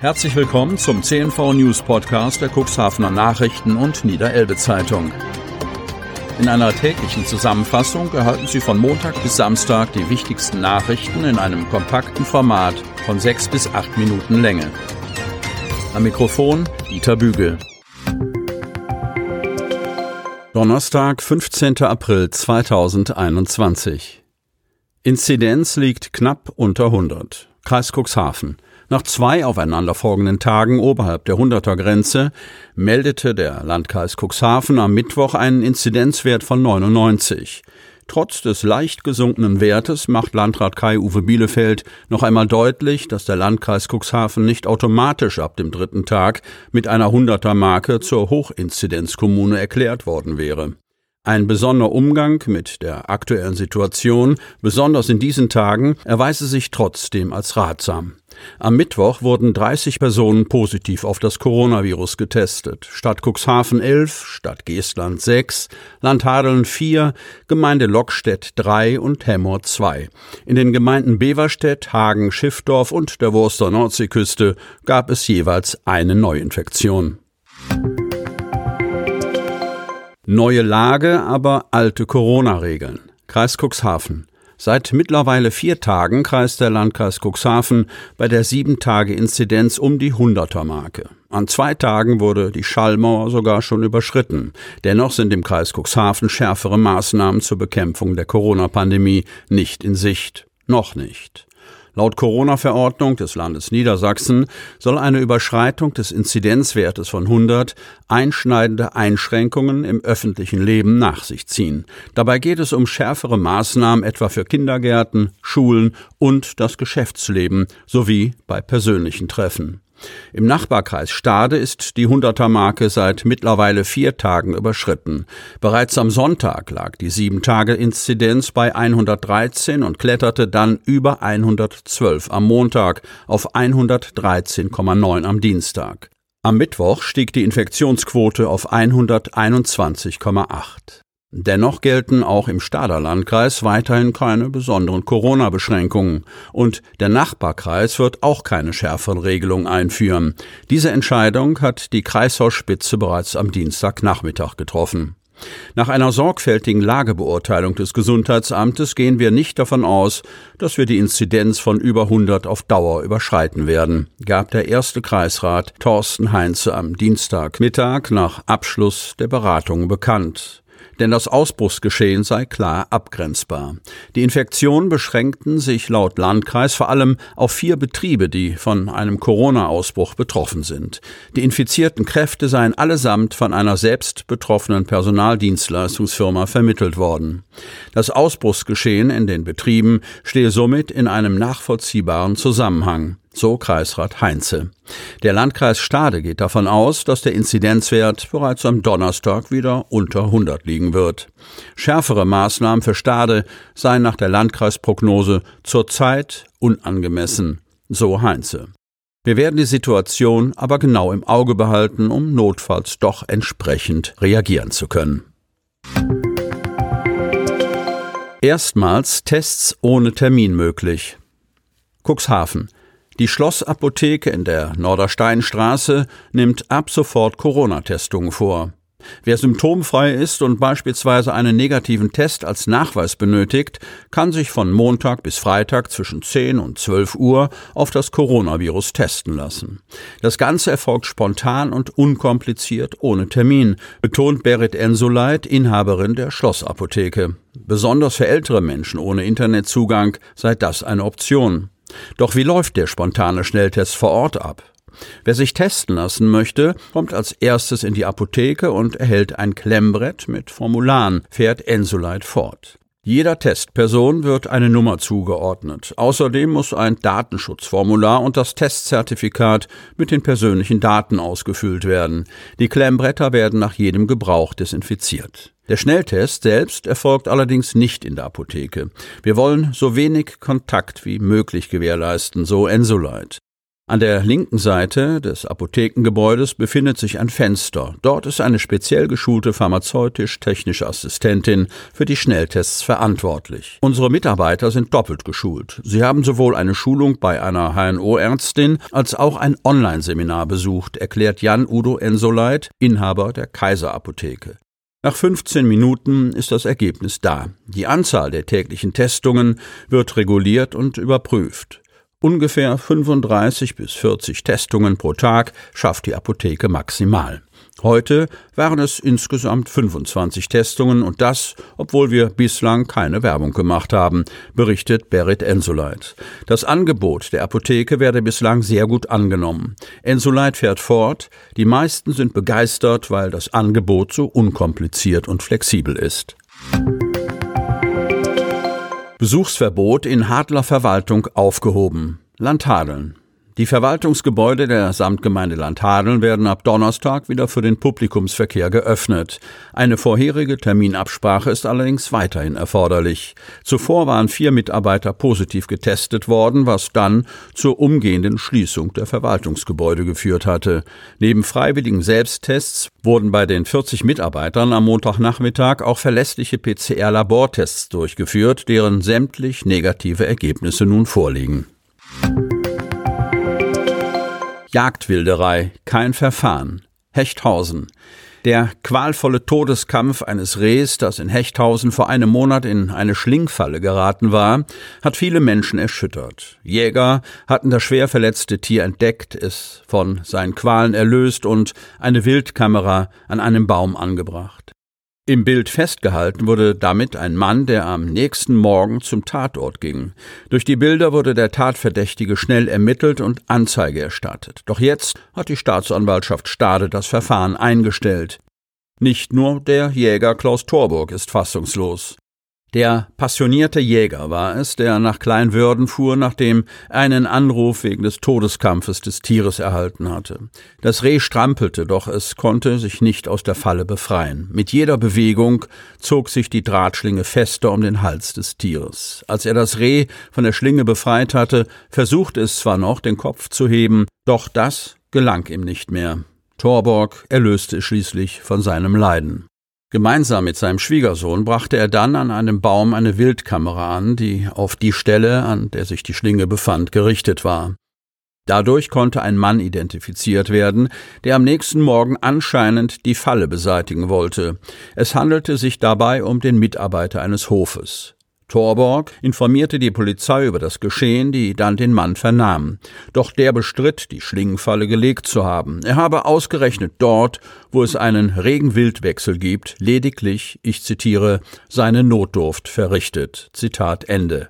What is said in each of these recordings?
Herzlich willkommen zum CNV News Podcast der Cuxhavener Nachrichten und Niederelbe Zeitung. In einer täglichen Zusammenfassung erhalten Sie von Montag bis Samstag die wichtigsten Nachrichten in einem kompakten Format von sechs bis acht Minuten Länge. Am Mikrofon Dieter Bügel. Donnerstag, 15. April 2021. Inzidenz liegt knapp unter 100. Kreis Cuxhaven. Nach zwei aufeinanderfolgenden Tagen oberhalb der 100er Grenze meldete der Landkreis Cuxhaven am Mittwoch einen Inzidenzwert von 99. Trotz des leicht gesunkenen Wertes macht Landrat Kai-Uwe Bielefeld noch einmal deutlich, dass der Landkreis Cuxhaven nicht automatisch ab dem dritten Tag mit einer 100er Marke zur Hochinzidenzkommune erklärt worden wäre. Ein besonderer Umgang mit der aktuellen Situation, besonders in diesen Tagen, erweise sich trotzdem als ratsam. Am Mittwoch wurden 30 Personen positiv auf das Coronavirus getestet. Stadt Cuxhaven 11, Stadt Geestland 6, Land Hadeln 4, Gemeinde Lockstedt 3 und Hemmoor 2. In den Gemeinden Beverstedt, Hagen, Schiffdorf und der Wurster Nordseeküste gab es jeweils eine Neuinfektion. Neue Lage, aber alte Corona-Regeln. Kreis Cuxhaven. Seit mittlerweile vier Tagen kreist der Landkreis Cuxhaven bei der Sieben-Tage-Inzidenz um die Hunderter-Marke. An zwei Tagen wurde die Schallmauer sogar schon überschritten. Dennoch sind im Kreis Cuxhaven schärfere Maßnahmen zur Bekämpfung der Corona-Pandemie nicht in Sicht. Noch nicht. Laut Corona-Verordnung des Landes Niedersachsen soll eine Überschreitung des Inzidenzwertes von 100 einschneidende Einschränkungen im öffentlichen Leben nach sich ziehen. Dabei geht es um schärfere Maßnahmen etwa für Kindergärten, Schulen und das Geschäftsleben sowie bei persönlichen Treffen. Im Nachbarkreis Stade ist die 100er-Marke seit mittlerweile vier Tagen überschritten. Bereits am Sonntag lag die 7-Tage-Inzidenz bei 113 und kletterte dann über 112 am Montag auf 113,9 am Dienstag. Am Mittwoch stieg die Infektionsquote auf 121,8. Dennoch gelten auch im Stader Landkreis weiterhin keine besonderen Corona-Beschränkungen und der Nachbarkreis wird auch keine schärferen Regelungen einführen. Diese Entscheidung hat die Kreishausspitze bereits am Dienstagnachmittag getroffen. Nach einer sorgfältigen Lagebeurteilung des Gesundheitsamtes gehen wir nicht davon aus, dass wir die Inzidenz von über 100 auf Dauer überschreiten werden, gab der erste Kreisrat Thorsten Heinze am Dienstagmittag nach Abschluss der Beratungen bekannt denn das Ausbruchsgeschehen sei klar abgrenzbar. Die Infektionen beschränkten sich laut Landkreis vor allem auf vier Betriebe, die von einem Corona-Ausbruch betroffen sind. Die infizierten Kräfte seien allesamt von einer selbst betroffenen Personaldienstleistungsfirma vermittelt worden. Das Ausbruchsgeschehen in den Betrieben stehe somit in einem nachvollziehbaren Zusammenhang. So Kreisrat Heinze. Der Landkreis Stade geht davon aus, dass der Inzidenzwert bereits am Donnerstag wieder unter 100 liegen wird. Schärfere Maßnahmen für Stade seien nach der Landkreisprognose zurzeit unangemessen, so Heinze. Wir werden die Situation aber genau im Auge behalten, um notfalls doch entsprechend reagieren zu können. Erstmals Tests ohne Termin möglich. Cuxhaven. Die Schlossapotheke in der Nordersteinstraße nimmt ab sofort Corona-Testungen vor. Wer symptomfrei ist und beispielsweise einen negativen Test als Nachweis benötigt, kann sich von Montag bis Freitag zwischen 10 und 12 Uhr auf das Coronavirus testen lassen. Das Ganze erfolgt spontan und unkompliziert ohne Termin, betont Berit Ensoleit, Inhaberin der Schlossapotheke. Besonders für ältere Menschen ohne Internetzugang sei das eine Option. Doch wie läuft der spontane Schnelltest vor Ort ab? Wer sich testen lassen möchte, kommt als erstes in die Apotheke und erhält ein Klemmbrett mit Formularen, fährt Ensolite fort. Jeder Testperson wird eine Nummer zugeordnet. Außerdem muss ein Datenschutzformular und das Testzertifikat mit den persönlichen Daten ausgefüllt werden. Die Klemmbretter werden nach jedem Gebrauch desinfiziert. Der Schnelltest selbst erfolgt allerdings nicht in der Apotheke. Wir wollen so wenig Kontakt wie möglich gewährleisten, so Ensolite. An der linken Seite des Apothekengebäudes befindet sich ein Fenster. Dort ist eine speziell geschulte pharmazeutisch-technische Assistentin für die Schnelltests verantwortlich. Unsere Mitarbeiter sind doppelt geschult. Sie haben sowohl eine Schulung bei einer HNO-Ärztin als auch ein Online-Seminar besucht, erklärt Jan Udo Ensoleit, Inhaber der Kaiserapotheke. Nach 15 Minuten ist das Ergebnis da. Die Anzahl der täglichen Testungen wird reguliert und überprüft. Ungefähr 35 bis 40 Testungen pro Tag schafft die Apotheke maximal. Heute waren es insgesamt 25 Testungen und das, obwohl wir bislang keine Werbung gemacht haben, berichtet Berit Ensoleit. Das Angebot der Apotheke werde bislang sehr gut angenommen. Ensoleit fährt fort, die meisten sind begeistert, weil das Angebot so unkompliziert und flexibel ist. Besuchsverbot in Hadler Verwaltung aufgehoben. Landhadeln. Die Verwaltungsgebäude der Samtgemeinde Landhadeln werden ab Donnerstag wieder für den Publikumsverkehr geöffnet. Eine vorherige Terminabsprache ist allerdings weiterhin erforderlich. Zuvor waren vier Mitarbeiter positiv getestet worden, was dann zur umgehenden Schließung der Verwaltungsgebäude geführt hatte. Neben freiwilligen Selbsttests wurden bei den 40 Mitarbeitern am Montagnachmittag auch verlässliche PCR-Labortests durchgeführt, deren sämtlich negative Ergebnisse nun vorliegen. Jagdwilderei, kein Verfahren. Hechthausen. Der qualvolle Todeskampf eines Rehs, das in Hechthausen vor einem Monat in eine Schlingfalle geraten war, hat viele Menschen erschüttert. Jäger hatten das schwer verletzte Tier entdeckt, es von seinen Qualen erlöst und eine Wildkamera an einem Baum angebracht. Im Bild festgehalten wurde damit ein Mann, der am nächsten Morgen zum Tatort ging. Durch die Bilder wurde der Tatverdächtige schnell ermittelt und Anzeige erstattet. Doch jetzt hat die Staatsanwaltschaft Stade das Verfahren eingestellt. Nicht nur der Jäger Klaus Torburg ist fassungslos. Der passionierte Jäger war es, der nach Kleinwürden fuhr, nachdem er einen Anruf wegen des Todeskampfes des Tieres erhalten hatte. Das Reh strampelte, doch es konnte sich nicht aus der Falle befreien. Mit jeder Bewegung zog sich die Drahtschlinge fester um den Hals des Tieres. Als er das Reh von der Schlinge befreit hatte, versuchte es zwar noch, den Kopf zu heben, doch das gelang ihm nicht mehr. Torborg erlöste schließlich von seinem Leiden. Gemeinsam mit seinem Schwiegersohn brachte er dann an einem Baum eine Wildkamera an, die auf die Stelle, an der sich die Schlinge befand, gerichtet war. Dadurch konnte ein Mann identifiziert werden, der am nächsten Morgen anscheinend die Falle beseitigen wollte. Es handelte sich dabei um den Mitarbeiter eines Hofes. Torborg informierte die Polizei über das Geschehen, die dann den Mann vernahm. Doch der bestritt, die Schlingenfalle gelegt zu haben. Er habe ausgerechnet dort, wo es einen Regenwildwechsel gibt, lediglich, ich zitiere, seine Notdurft verrichtet. Zitat Ende.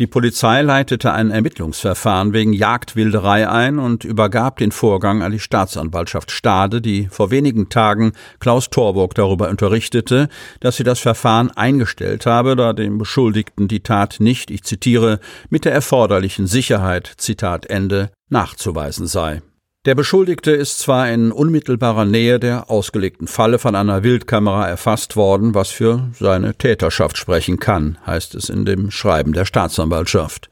Die Polizei leitete ein Ermittlungsverfahren wegen Jagdwilderei ein und übergab den Vorgang an die Staatsanwaltschaft Stade, die vor wenigen Tagen Klaus Torburg darüber unterrichtete, dass sie das Verfahren eingestellt habe, da dem Beschuldigten die Tat nicht, ich zitiere, mit der erforderlichen Sicherheit, Zitat Ende, nachzuweisen sei. Der Beschuldigte ist zwar in unmittelbarer Nähe der ausgelegten Falle von einer Wildkamera erfasst worden, was für seine Täterschaft sprechen kann, heißt es in dem Schreiben der Staatsanwaltschaft.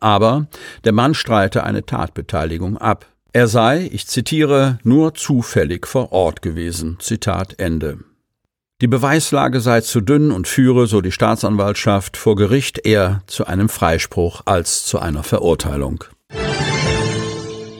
Aber der Mann streite eine Tatbeteiligung ab. Er sei, ich zitiere, nur zufällig vor Ort gewesen. Zitat Ende. Die Beweislage sei zu dünn und führe, so die Staatsanwaltschaft, vor Gericht eher zu einem Freispruch als zu einer Verurteilung.